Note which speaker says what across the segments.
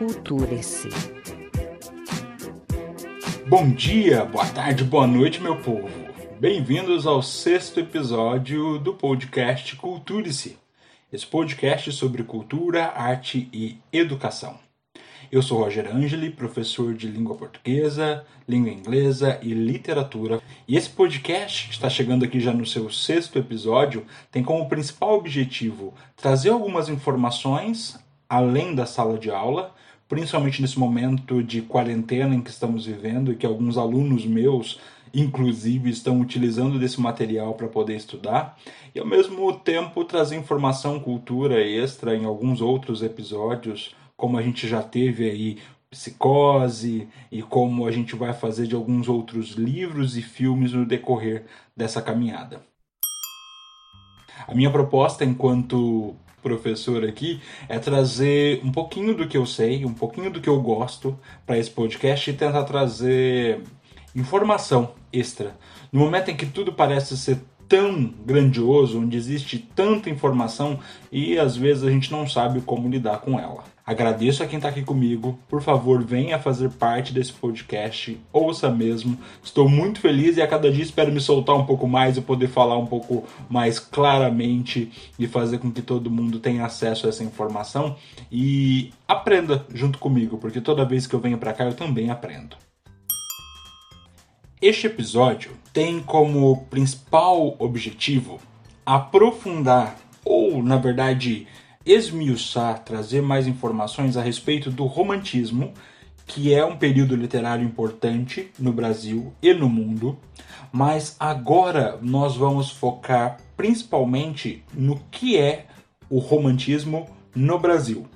Speaker 1: Culture-se.
Speaker 2: Bom dia, boa tarde, boa noite, meu povo. Bem-vindos ao sexto episódio do podcast Culture-se. Esse podcast sobre cultura, arte e educação. Eu sou Roger Angeli, professor de língua portuguesa, língua inglesa e literatura. E esse podcast, que está chegando aqui já no seu sexto episódio, tem como principal objetivo trazer algumas informações além da sala de aula, principalmente nesse momento de quarentena em que estamos vivendo e que alguns alunos meus inclusive estão utilizando desse material para poder estudar e ao mesmo tempo trazer informação, cultura extra em alguns outros episódios como a gente já teve aí Psicose e como a gente vai fazer de alguns outros livros e filmes no decorrer dessa caminhada. A minha proposta enquanto professor aqui é trazer um pouquinho do que eu sei, um pouquinho do que eu gosto para esse podcast e tentar trazer informação extra. No momento em que tudo parece ser tão grandioso, onde existe tanta informação e às vezes a gente não sabe como lidar com ela. Agradeço a quem está aqui comigo. Por favor, venha fazer parte desse podcast. Ouça mesmo. Estou muito feliz e a cada dia espero me soltar um pouco mais e poder falar um pouco mais claramente e fazer com que todo mundo tenha acesso a essa informação e aprenda junto comigo, porque toda vez que eu venho para cá eu também aprendo. Este episódio tem como principal objetivo aprofundar, ou na verdade esmiuçar, trazer mais informações a respeito do romantismo, que é um período literário importante no Brasil e no mundo, mas agora nós vamos focar principalmente no que é o romantismo no Brasil.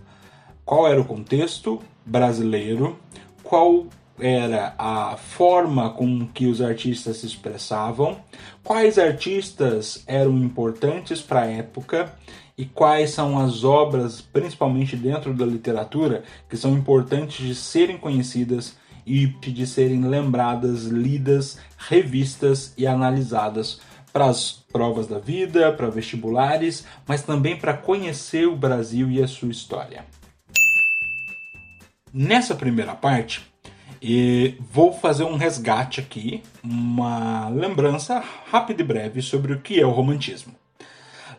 Speaker 2: Qual era o contexto brasileiro? Qual era a forma com que os artistas se expressavam, quais artistas eram importantes para a época e quais são as obras, principalmente dentro da literatura, que são importantes de serem conhecidas e de serem lembradas, lidas, revistas e analisadas para as provas da vida, para vestibulares, mas também para conhecer o Brasil e a sua história. Nessa primeira parte, vou fazer um resgate aqui, uma lembrança rápida e breve sobre o que é o romantismo.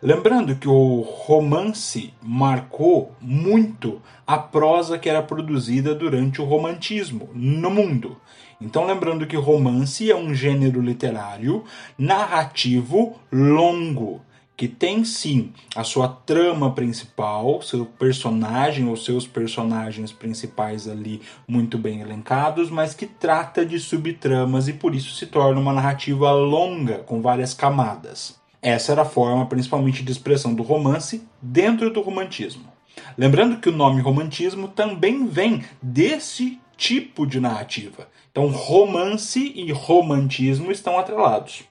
Speaker 2: Lembrando que o romance marcou muito a prosa que era produzida durante o romantismo no mundo. Então, lembrando que romance é um gênero literário narrativo longo que tem sim a sua trama principal, seu personagem ou seus personagens principais ali muito bem elencados, mas que trata de subtramas e por isso se torna uma narrativa longa com várias camadas. Essa era a forma principalmente de expressão do romance dentro do romantismo. Lembrando que o nome romantismo também vem desse tipo de narrativa. Então, romance e romantismo estão atrelados.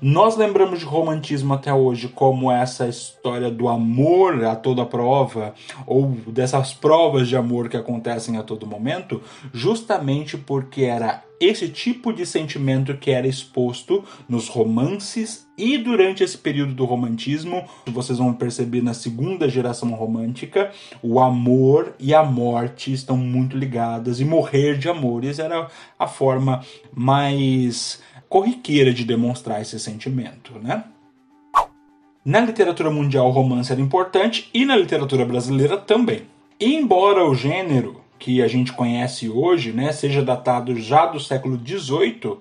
Speaker 2: Nós lembramos de romantismo até hoje como essa história do amor a toda prova, ou dessas provas de amor que acontecem a todo momento, justamente porque era esse tipo de sentimento que era exposto nos romances e durante esse período do romantismo, vocês vão perceber na segunda geração romântica, o amor e a morte estão muito ligadas e morrer de amores era a forma mais corriqueira de demonstrar esse sentimento, né? Na literatura mundial, o romance era importante e na literatura brasileira também. Embora o gênero que a gente conhece hoje, né, seja datado já do século XVIII,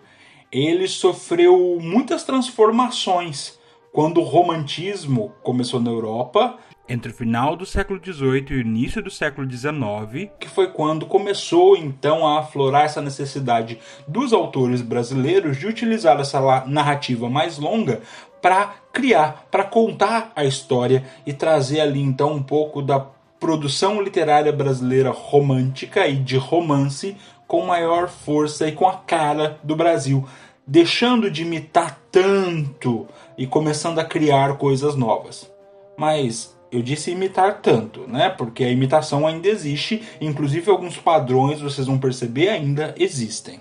Speaker 2: ele sofreu muitas transformações quando o romantismo começou na Europa entre o final do século XVIII e o início do século XIX, que foi quando começou então a aflorar essa necessidade dos autores brasileiros de utilizar essa narrativa mais longa para criar, para contar a história e trazer ali então um pouco da produção literária brasileira romântica e de romance com maior força e com a cara do Brasil, deixando de imitar tanto e começando a criar coisas novas. Mas eu disse imitar tanto, né? Porque a imitação ainda existe, inclusive alguns padrões, vocês vão perceber, ainda existem.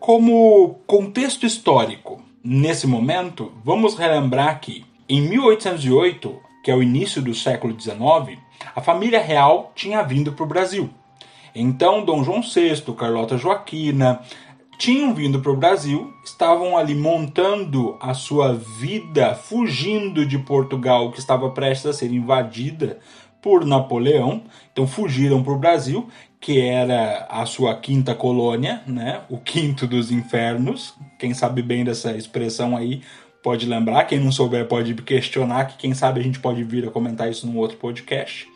Speaker 2: Como contexto histórico, nesse momento, vamos relembrar que em 1808, que é o início do século XIX, a família real tinha vindo para o Brasil. Então, Dom João VI, Carlota Joaquina, tinham vindo para o Brasil, estavam ali montando a sua vida, fugindo de Portugal, que estava prestes a ser invadida por Napoleão. Então fugiram para o Brasil, que era a sua quinta colônia, né? o quinto dos infernos. Quem sabe bem dessa expressão aí pode lembrar, quem não souber pode questionar, que quem sabe a gente pode vir a comentar isso num outro podcast.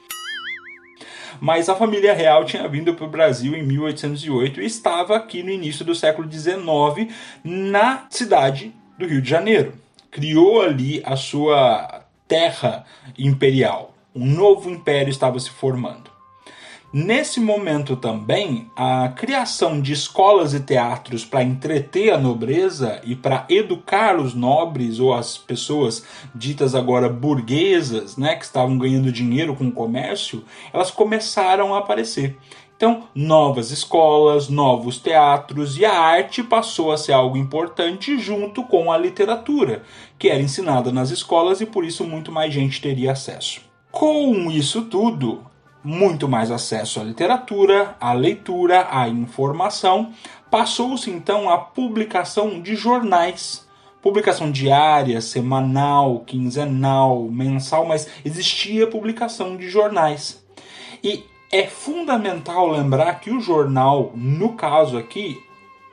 Speaker 2: Mas a família real tinha vindo para o Brasil em 1808 e estava aqui no início do século XIX na cidade do Rio de Janeiro. Criou ali a sua terra imperial. Um novo império estava se formando. Nesse momento também, a criação de escolas e teatros para entreter a nobreza e para educar os nobres ou as pessoas ditas agora burguesas, né, que estavam ganhando dinheiro com o comércio, elas começaram a aparecer. Então, novas escolas, novos teatros e a arte passou a ser algo importante junto com a literatura, que era ensinada nas escolas e por isso muito mais gente teria acesso. Com isso tudo, muito mais acesso à literatura, à leitura, à informação. Passou-se então à publicação de jornais. Publicação diária, semanal, quinzenal, mensal, mas existia publicação de jornais. E é fundamental lembrar que o jornal, no caso aqui,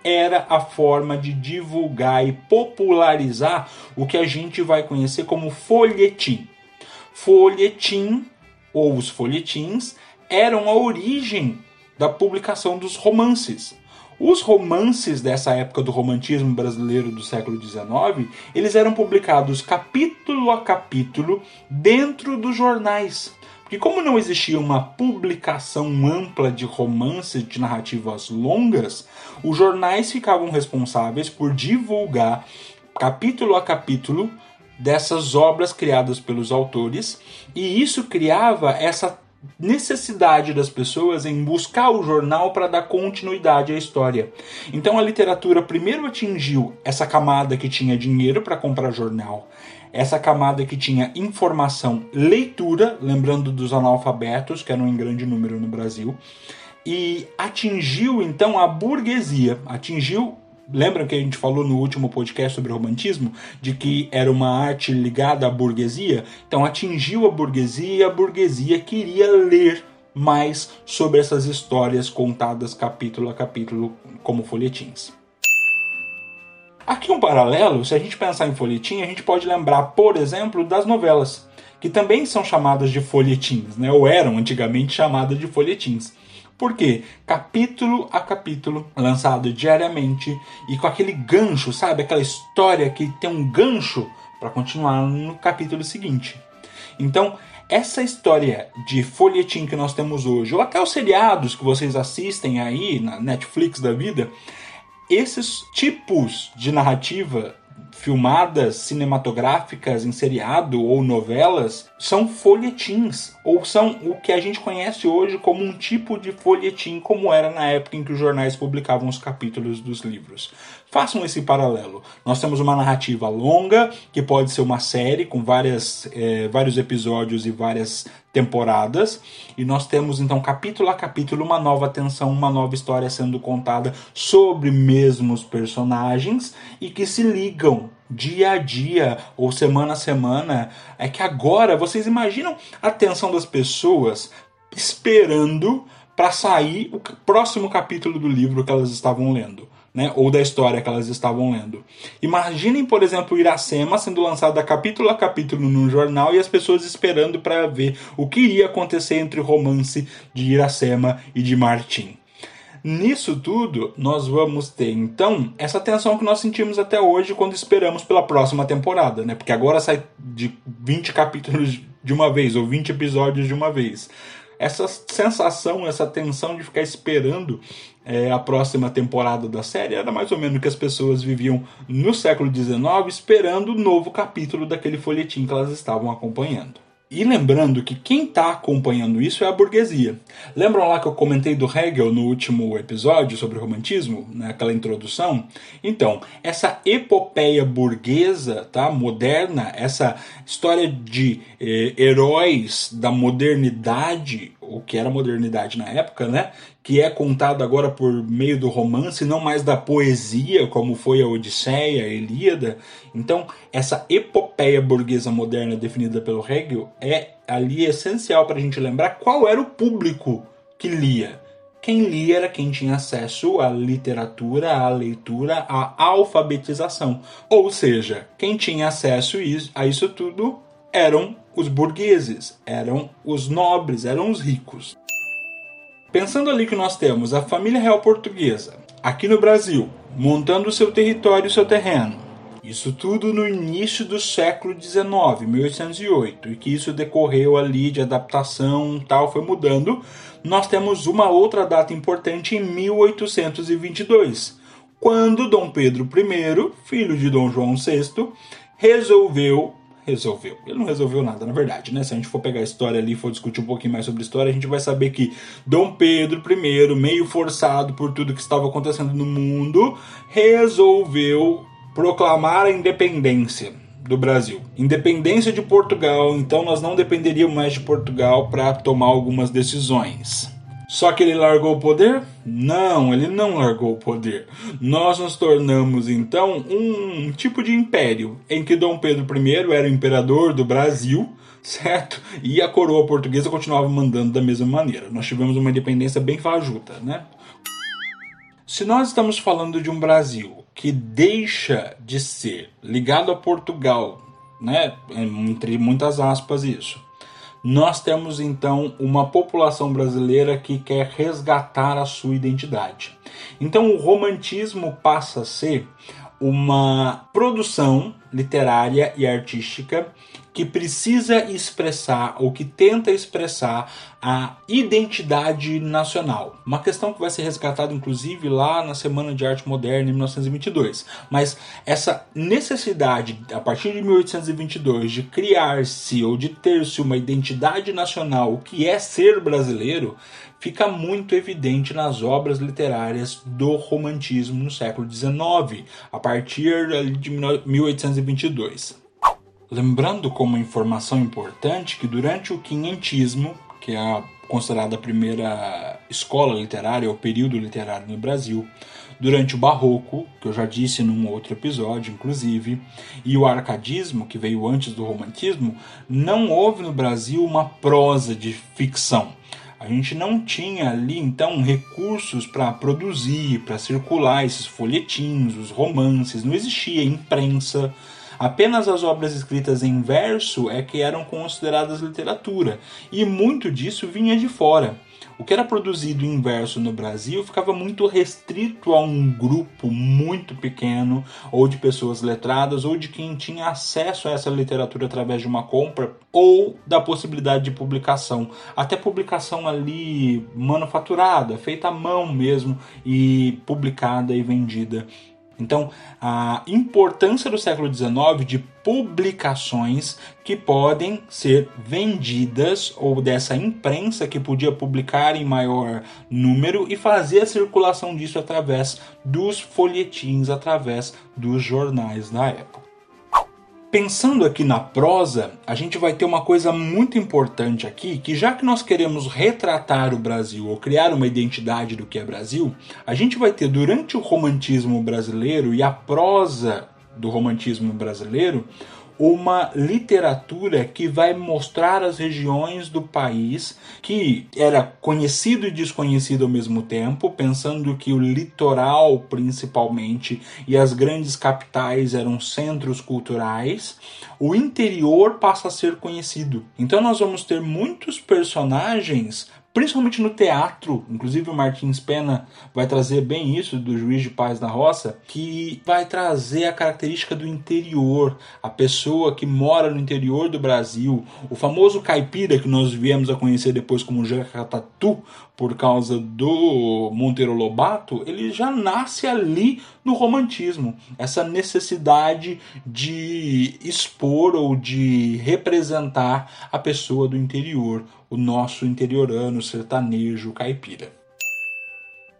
Speaker 2: era a forma de divulgar e popularizar o que a gente vai conhecer como folhetim. Folhetim ou os folhetins eram a origem da publicação dos romances. Os romances dessa época do romantismo brasileiro do século XIX, eles eram publicados capítulo a capítulo dentro dos jornais. Porque como não existia uma publicação ampla de romances de narrativas longas, os jornais ficavam responsáveis por divulgar capítulo a capítulo dessas obras criadas pelos autores, e isso criava essa necessidade das pessoas em buscar o jornal para dar continuidade à história. Então a literatura primeiro atingiu essa camada que tinha dinheiro para comprar jornal, essa camada que tinha informação, leitura, lembrando dos analfabetos, que eram em grande número no Brasil, e atingiu então a burguesia, atingiu Lembram que a gente falou no último podcast sobre romantismo? De que era uma arte ligada à burguesia? Então atingiu a burguesia e a burguesia queria ler mais sobre essas histórias contadas capítulo a capítulo como folhetins. Aqui um paralelo, se a gente pensar em folhetim, a gente pode lembrar, por exemplo, das novelas, que também são chamadas de folhetins, né? ou eram antigamente chamadas de folhetins. Por quê? Capítulo a capítulo, lançado diariamente e com aquele gancho, sabe? Aquela história que tem um gancho para continuar no capítulo seguinte. Então, essa história de folhetim que nós temos hoje, ou até os seriados que vocês assistem aí na Netflix da vida, esses tipos de narrativa filmadas, cinematográficas, em seriado ou novelas, são folhetins, ou são o que a gente conhece hoje como um tipo de folhetim, como era na época em que os jornais publicavam os capítulos dos livros. Façam esse paralelo. Nós temos uma narrativa longa, que pode ser uma série com várias, é, vários episódios e várias temporadas, e nós temos então capítulo a capítulo uma nova tensão, uma nova história sendo contada sobre mesmos personagens e que se ligam dia a dia ou semana a semana. É que agora vocês imaginam a tensão das pessoas esperando para sair o próximo capítulo do livro que elas estavam lendo né, ou da história que elas estavam lendo. Imaginem, por exemplo, Iracema sendo lançada capítulo a capítulo no jornal e as pessoas esperando para ver o que iria acontecer entre o romance de Iracema e de Martim. Nisso tudo, nós vamos ter então essa tensão que nós sentimos até hoje quando esperamos pela próxima temporada, né? Porque agora sai de 20 capítulos de uma vez ou 20 episódios de uma vez essa sensação, essa tensão de ficar esperando é, a próxima temporada da série era mais ou menos o que as pessoas viviam no século XIX, esperando o novo capítulo daquele folhetim que elas estavam acompanhando. E lembrando que quem está acompanhando isso é a burguesia. Lembram lá que eu comentei do Hegel no último episódio sobre o romantismo, naquela introdução? Então, essa epopeia burguesa, tá, moderna, essa história de eh, heróis da modernidade, o que era modernidade na época, né? Que é contado agora por meio do romance, não mais da poesia, como foi a Odisseia, a Ilíada. Então, essa epopeia burguesa moderna definida pelo Hegel é ali essencial para a gente lembrar qual era o público que lia. Quem lia era quem tinha acesso à literatura, à leitura, à alfabetização. Ou seja, quem tinha acesso a isso tudo eram os burgueses, eram os nobres, eram os ricos. Pensando ali que nós temos a família real portuguesa, aqui no Brasil, montando o seu território e seu terreno, isso tudo no início do século XIX, 1808, e que isso decorreu ali de adaptação tal, foi mudando. Nós temos uma outra data importante em 1822, quando Dom Pedro I, filho de Dom João VI, resolveu resolveu. Ele não resolveu nada, na verdade, né? Se a gente for pegar a história ali e for discutir um pouquinho mais sobre a história, a gente vai saber que Dom Pedro I, meio forçado por tudo que estava acontecendo no mundo, resolveu proclamar a independência do Brasil. Independência de Portugal, então nós não dependeríamos mais de Portugal para tomar algumas decisões. Só que ele largou o poder? Não, ele não largou o poder. Nós nos tornamos então um tipo de império em que Dom Pedro I era o imperador do Brasil, certo? E a coroa portuguesa continuava mandando da mesma maneira. Nós tivemos uma independência bem fajuta, né? Se nós estamos falando de um Brasil que deixa de ser ligado a Portugal, né, entre muitas aspas isso, nós temos então uma população brasileira que quer resgatar a sua identidade. Então o romantismo passa a ser uma produção literária e artística que precisa expressar ou que tenta expressar a identidade nacional. Uma questão que vai ser resgatada inclusive lá na Semana de Arte Moderna em 1922. Mas essa necessidade a partir de 1822 de criar-se ou de ter-se uma identidade nacional, o que é ser brasileiro, fica muito evidente nas obras literárias do romantismo no século XIX, a partir de 1822. Lembrando como informação importante que durante o quinhentismo, que é considerada a primeira escola literária ou período literário no Brasil, durante o Barroco, que eu já disse num outro episódio, inclusive, e o Arcadismo, que veio antes do Romantismo, não houve no Brasil uma prosa de ficção. A gente não tinha ali então recursos para produzir, para circular esses folhetins, os romances, não existia imprensa, Apenas as obras escritas em verso é que eram consideradas literatura, e muito disso vinha de fora. O que era produzido em verso no Brasil ficava muito restrito a um grupo muito pequeno, ou de pessoas letradas, ou de quem tinha acesso a essa literatura através de uma compra, ou da possibilidade de publicação. Até publicação ali manufaturada, feita à mão mesmo, e publicada e vendida então, a importância do século XIX de publicações que podem ser vendidas ou dessa imprensa que podia publicar em maior número e fazer a circulação disso através dos folhetins, através dos jornais da época. Pensando aqui na prosa, a gente vai ter uma coisa muito importante aqui, que já que nós queremos retratar o Brasil ou criar uma identidade do que é Brasil, a gente vai ter durante o romantismo brasileiro e a prosa do romantismo brasileiro uma literatura que vai mostrar as regiões do país que era conhecido e desconhecido ao mesmo tempo, pensando que o litoral principalmente e as grandes capitais eram centros culturais, o interior passa a ser conhecido. Então nós vamos ter muitos personagens principalmente no teatro, inclusive o Martins Pena vai trazer bem isso do Juiz de Paz da Roça, que vai trazer a característica do interior, a pessoa que mora no interior do Brasil, o famoso caipira que nós viemos a conhecer depois como Jacatatu, por causa do Monteiro Lobato, ele já nasce ali no romantismo. Essa necessidade de expor ou de representar a pessoa do interior, o nosso interiorano, sertanejo, caipira.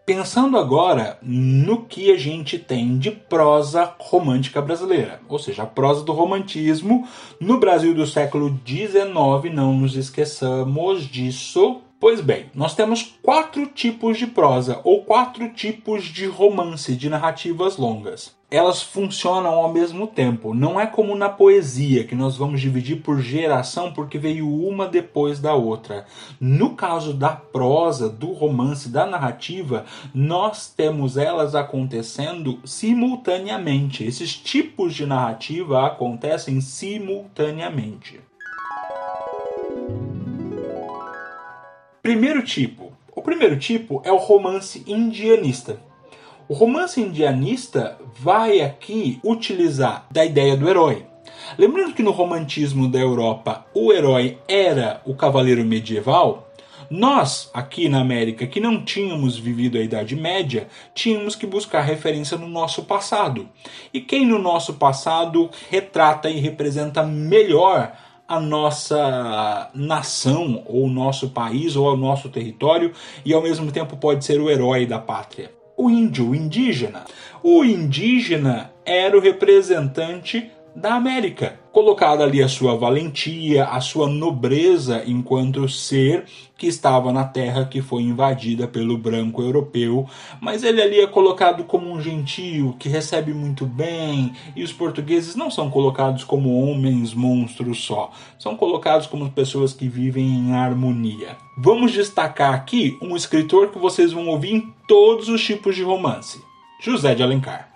Speaker 2: Pensando agora no que a gente tem de prosa romântica brasileira, ou seja, a prosa do romantismo no Brasil do século XIX, não nos esqueçamos disso, Pois bem, nós temos quatro tipos de prosa ou quatro tipos de romance, de narrativas longas. Elas funcionam ao mesmo tempo. Não é como na poesia, que nós vamos dividir por geração porque veio uma depois da outra. No caso da prosa, do romance, da narrativa, nós temos elas acontecendo simultaneamente. Esses tipos de narrativa acontecem simultaneamente. Primeiro tipo. O primeiro tipo é o romance indianista. O romance indianista vai aqui utilizar da ideia do herói. Lembrando que no romantismo da Europa o herói era o cavaleiro medieval, nós, aqui na América, que não tínhamos vivido a Idade Média, tínhamos que buscar referência no nosso passado. E quem no nosso passado retrata e representa melhor a nossa nação, ou o nosso país, ou o nosso território, e ao mesmo tempo pode ser o herói da pátria. O índio, o indígena. O indígena era o representante da América. Colocada ali a sua valentia, a sua nobreza enquanto ser que estava na terra que foi invadida pelo branco europeu, mas ele ali é colocado como um gentio que recebe muito bem, e os portugueses não são colocados como homens monstros só, são colocados como pessoas que vivem em harmonia. Vamos destacar aqui um escritor que vocês vão ouvir em todos os tipos de romance: José de Alencar.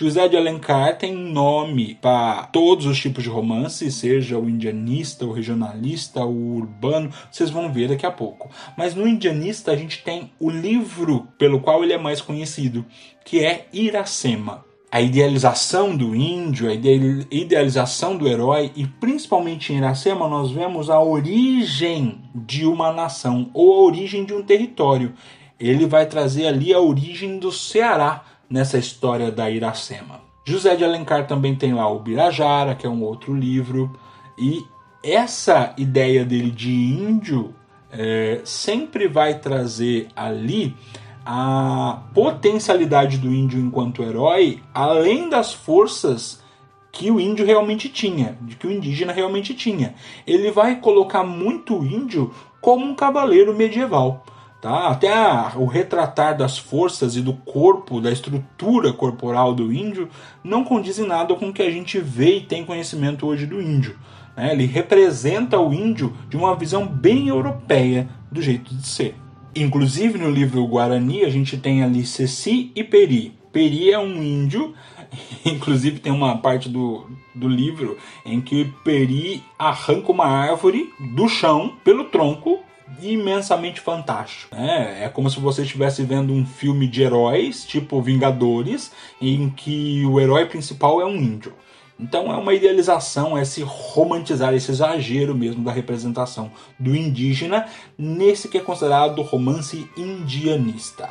Speaker 2: José de Alencar tem nome para todos os tipos de romance, seja o indianista, o regionalista, o urbano, vocês vão ver daqui a pouco. Mas no indianista a gente tem o livro pelo qual ele é mais conhecido, que é Iracema a idealização do índio, a idealização do herói e principalmente em Iracema nós vemos a origem de uma nação ou a origem de um território. Ele vai trazer ali a origem do Ceará, nessa história da Iracema. José de Alencar também tem lá o Birajara, que é um outro livro, e essa ideia dele de índio é, sempre vai trazer ali a potencialidade do índio enquanto herói, além das forças que o índio realmente tinha, de que o indígena realmente tinha. Ele vai colocar muito o índio como um cavaleiro medieval. Tá? Até a, o retratar das forças e do corpo, da estrutura corporal do índio, não condiz em nada com o que a gente vê e tem conhecimento hoje do índio. Né? Ele representa o índio de uma visão bem europeia do jeito de ser. Inclusive no livro Guarani a gente tem ali Ceci e Peri. Peri é um índio, inclusive tem uma parte do, do livro em que Peri arranca uma árvore do chão pelo tronco imensamente fantástico. Né? É como se você estivesse vendo um filme de heróis, tipo Vingadores, em que o herói principal é um índio. Então é uma idealização, é se romantizar, esse exagero mesmo da representação do indígena nesse que é considerado romance indianista.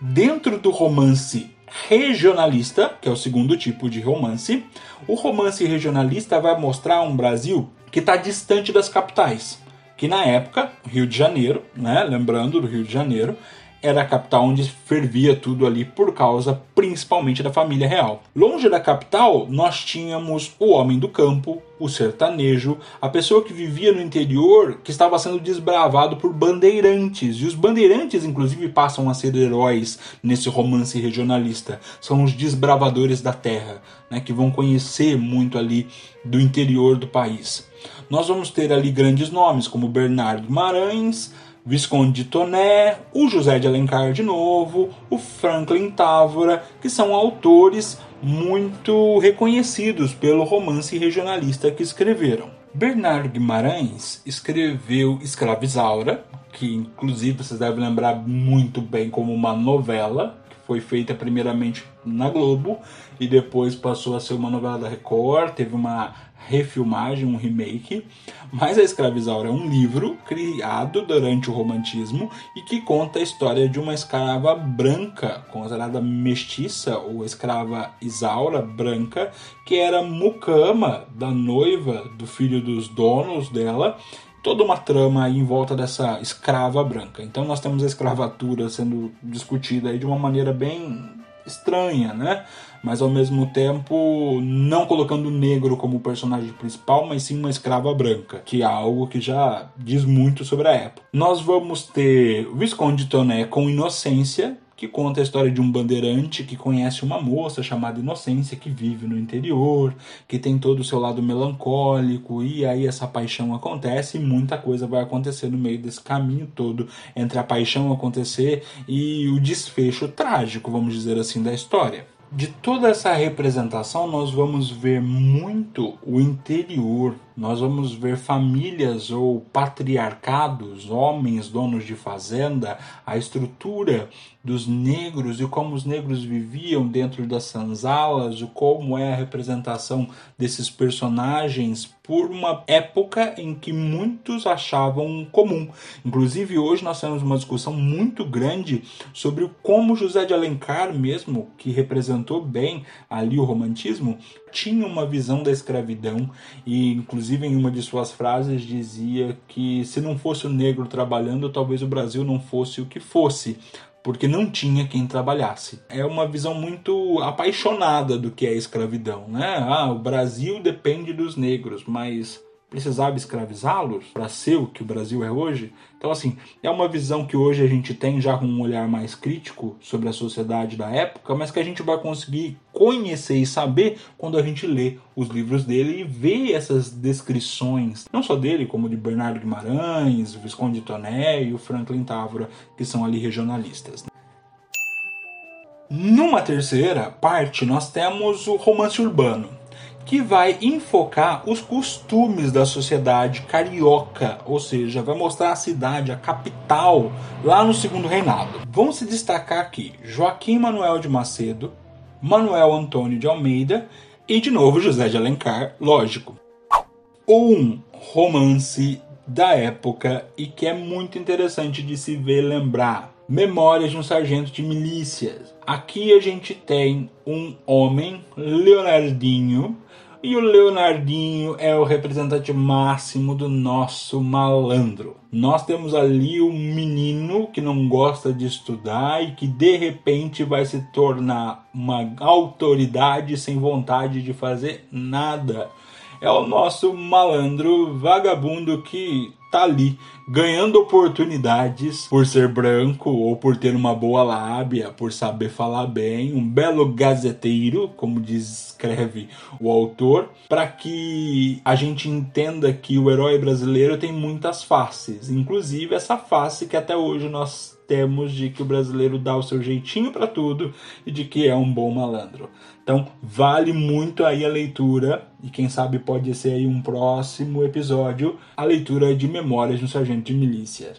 Speaker 2: Dentro do romance regionalista, que é o segundo tipo de romance, o romance regionalista vai mostrar um Brasil que está distante das capitais que na época, Rio de Janeiro, né, lembrando do Rio de Janeiro, era a capital onde fervia tudo ali por causa principalmente da família real. Longe da capital, nós tínhamos o homem do campo, o sertanejo, a pessoa que vivia no interior que estava sendo desbravado por bandeirantes. E os bandeirantes, inclusive, passam a ser heróis nesse romance regionalista. São os desbravadores da terra, né, que vão conhecer muito ali do interior do país nós vamos ter ali grandes nomes como Bernardo Guimarães, Visconde de Toné, o José de Alencar de novo, o Franklin Távora, que são autores muito reconhecidos pelo romance regionalista que escreveram. Bernardo Guimarães escreveu Escravizaura, que inclusive vocês devem lembrar muito bem como uma novela, que foi feita primeiramente na Globo e depois passou a ser uma novela da Record, teve uma refilmagem, um remake. Mas A Escravizaura é um livro criado durante o romantismo e que conta a história de uma escrava branca, considerada mestiça ou escrava Isaura branca, que era mucama da noiva do filho dos donos dela toda uma trama em volta dessa escrava branca. Então nós temos a escravatura sendo discutida de uma maneira bem estranha, né? Mas ao mesmo tempo não colocando o negro como personagem principal, mas sim uma escrava branca, que é algo que já diz muito sobre a época. Nós vamos ter o Visconde Toné com Inocência, que conta a história de um bandeirante que conhece uma moça chamada Inocência que vive no interior, que tem todo o seu lado melancólico, e aí essa paixão acontece e muita coisa vai acontecer no meio desse caminho todo entre a paixão acontecer e o desfecho trágico, vamos dizer assim, da história. De toda essa representação, nós vamos ver muito o interior nós vamos ver famílias ou patriarcados, homens donos de fazenda, a estrutura dos negros e como os negros viviam dentro das sanzalas, o como é a representação desses personagens por uma época em que muitos achavam comum. Inclusive hoje nós temos uma discussão muito grande sobre como José de Alencar mesmo, que representou bem ali o romantismo, tinha uma visão da escravidão e inclusive em uma de suas frases dizia que se não fosse o negro trabalhando, talvez o Brasil não fosse o que fosse, porque não tinha quem trabalhasse. É uma visão muito apaixonada do que é escravidão, né? Ah, o Brasil depende dos negros, mas precisava escravizá-los para ser o que o Brasil é hoje. Então, assim, é uma visão que hoje a gente tem já com um olhar mais crítico sobre a sociedade da época, mas que a gente vai conseguir conhecer e saber quando a gente lê os livros dele e vê essas descrições, não só dele, como de Bernardo Guimarães, o Visconde Toné e o Franklin Távora, que são ali regionalistas. Numa terceira parte, nós temos o romance urbano que vai enfocar os costumes da sociedade carioca, ou seja, vai mostrar a cidade, a capital, lá no segundo reinado. Vão se destacar aqui Joaquim Manuel de Macedo, Manuel Antônio de Almeida e de novo José de Alencar, lógico. Um romance da época e que é muito interessante de se ver lembrar. Memórias de um sargento de milícias. Aqui a gente tem um homem, Leonardinho, e o Leonardinho é o representante máximo do nosso malandro. Nós temos ali um menino que não gosta de estudar e que de repente vai se tornar uma autoridade sem vontade de fazer nada. É o nosso malandro vagabundo que tá ali ganhando oportunidades por ser branco ou por ter uma boa lábia, por saber falar bem, um belo gazeteiro, como descreve o autor, para que a gente entenda que o herói brasileiro tem muitas faces, inclusive essa face que até hoje nós temos de que o brasileiro dá o seu jeitinho para tudo e de que é um bom malandro. Então, vale muito aí a leitura e quem sabe pode ser aí um próximo episódio, a leitura de Memórias de um Sargento de Milícia.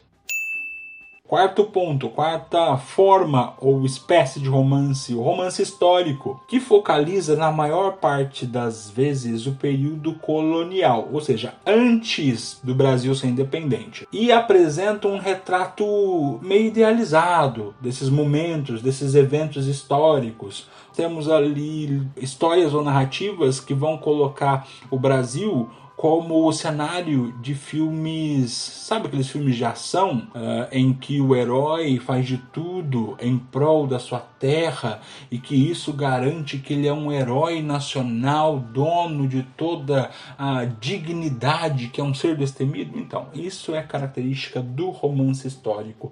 Speaker 2: Quarto ponto, quarta forma ou espécie de romance, o romance histórico, que focaliza na maior parte das vezes o período colonial, ou seja, antes do Brasil ser independente, e apresenta um retrato meio idealizado desses momentos, desses eventos históricos. Temos ali histórias ou narrativas que vão colocar o Brasil como o cenário de filmes, sabe aqueles filmes de ação uh, em que o herói faz de tudo em prol da sua terra e que isso garante que ele é um herói nacional, dono de toda a dignidade que é um ser destemido? Então, isso é característica do romance histórico.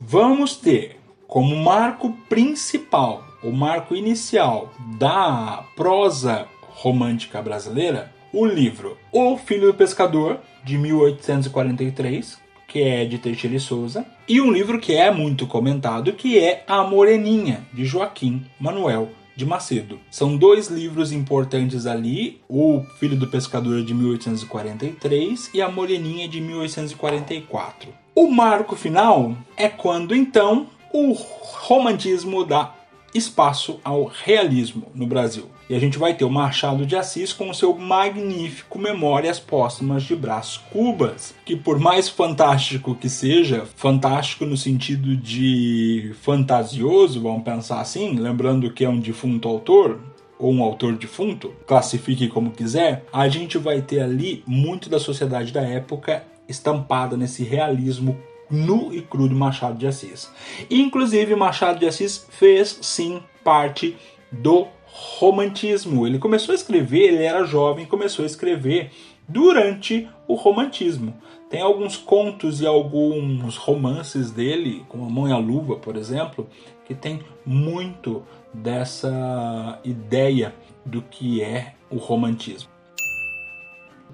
Speaker 2: Vamos ter como marco principal, o marco inicial da prosa romântica brasileira, o livro O Filho do Pescador, de 1843, que é de Teixeira e Souza, e um livro que é muito comentado, que é A Moreninha, de Joaquim Manuel de Macedo. São dois livros importantes ali, O Filho do Pescador de 1843 e A Moreninha de 1844. O marco final é quando então o romantismo dá espaço ao realismo no Brasil. E a gente vai ter o Machado de Assis com o seu magnífico Memórias Póstumas de Brás Cubas, que por mais fantástico que seja, fantástico no sentido de fantasioso, vamos pensar assim, lembrando que é um defunto autor, ou um autor defunto, classifique como quiser, a gente vai ter ali muito da sociedade da época estampada nesse realismo nu e cru de Machado de Assis. Inclusive, Machado de Assis fez sim parte do romantismo. Ele começou a escrever, ele era jovem, começou a escrever durante o romantismo. Tem alguns contos e alguns romances dele, como A Mão e a Luva, por exemplo, que tem muito dessa ideia do que é o romantismo.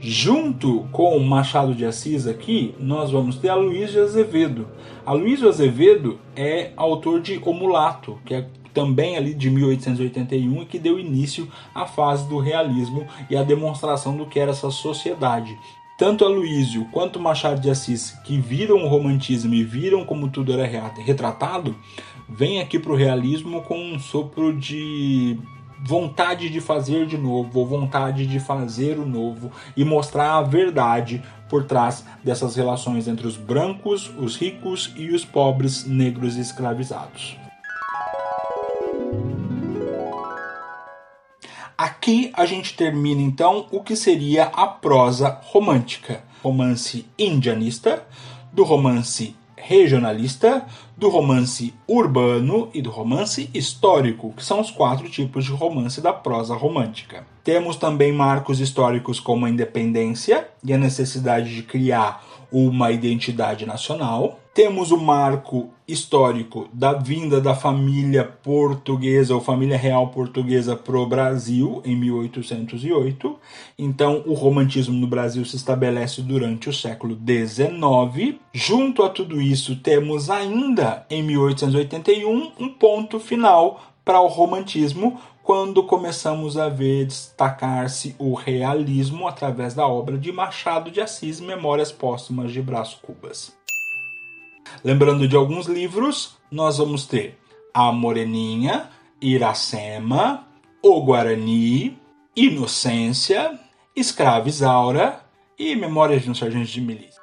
Speaker 2: Junto com Machado de Assis aqui, nós vamos ter a Luiz de Azevedo. A Luiz de Azevedo é autor de O Mulato, que é também ali de 1881 e que deu início à fase do realismo e à demonstração do que era essa sociedade. Tanto Aloysio quanto Machado de Assis, que viram o romantismo e viram como tudo era retratado, vêm aqui para o realismo com um sopro de vontade de fazer de novo, ou vontade de fazer o novo e mostrar a verdade por trás dessas relações entre os brancos, os ricos e os pobres negros escravizados. Aqui a gente termina então o que seria a prosa romântica, romance indianista, do romance regionalista, do romance urbano e do romance histórico, que são os quatro tipos de romance da prosa romântica. Temos também marcos históricos como a independência e a necessidade de criar uma identidade nacional. Temos o marco histórico da vinda da família portuguesa ou família real portuguesa para o Brasil em 1808. Então, o romantismo no Brasil se estabelece durante o século XIX. Junto a tudo isso, temos ainda em 1881 um ponto final para o romantismo, quando começamos a ver destacar-se o realismo através da obra de Machado de Assis, Memórias Póstumas de Brás Cubas. Lembrando de alguns livros, nós vamos ter A Moreninha, Iracema, O Guarani, Inocência, Escrava Isaura e Memórias de um Sargento de Milícia.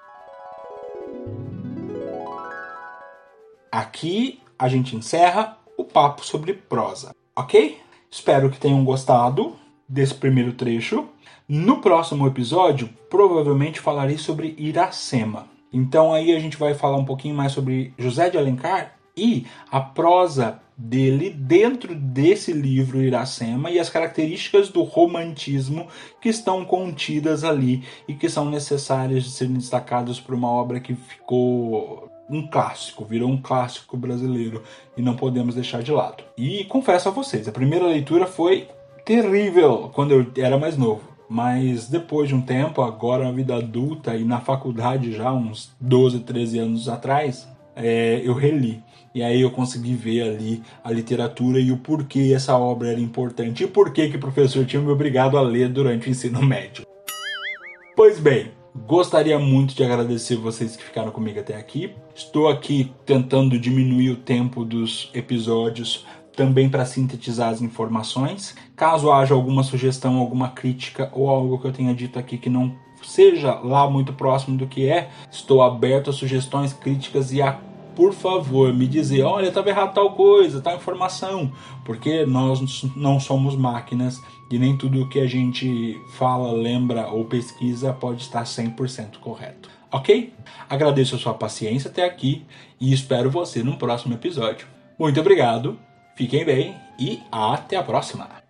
Speaker 2: Aqui a gente encerra o papo sobre prosa, ok? Espero que tenham gostado desse primeiro trecho. No próximo episódio, provavelmente falarei sobre Iracema. Então aí a gente vai falar um pouquinho mais sobre José de Alencar e a prosa dele dentro desse livro Iracema e as características do romantismo que estão contidas ali e que são necessárias de serem destacadas por uma obra que ficou um clássico, virou um clássico brasileiro e não podemos deixar de lado. E confesso a vocês, a primeira leitura foi terrível quando eu era mais novo. Mas depois de um tempo, agora na vida adulta e na faculdade já, uns 12, 13 anos atrás, é, eu reli. E aí eu consegui ver ali a literatura e o porquê essa obra era importante e por que o professor tinha me obrigado a ler durante o ensino médio. Pois bem, Gostaria muito de agradecer vocês que ficaram comigo até aqui. Estou aqui tentando diminuir o tempo dos episódios também para sintetizar as informações. Caso haja alguma sugestão, alguma crítica ou algo que eu tenha dito aqui que não seja lá muito próximo do que é, estou aberto a sugestões, críticas e a por favor, me dizer, olha, estava errado tal coisa, tal informação, porque nós não somos máquinas e nem tudo o que a gente fala, lembra ou pesquisa pode estar 100% correto. Ok? Agradeço a sua paciência até aqui e espero você no próximo episódio. Muito obrigado, fiquem bem e até a próxima!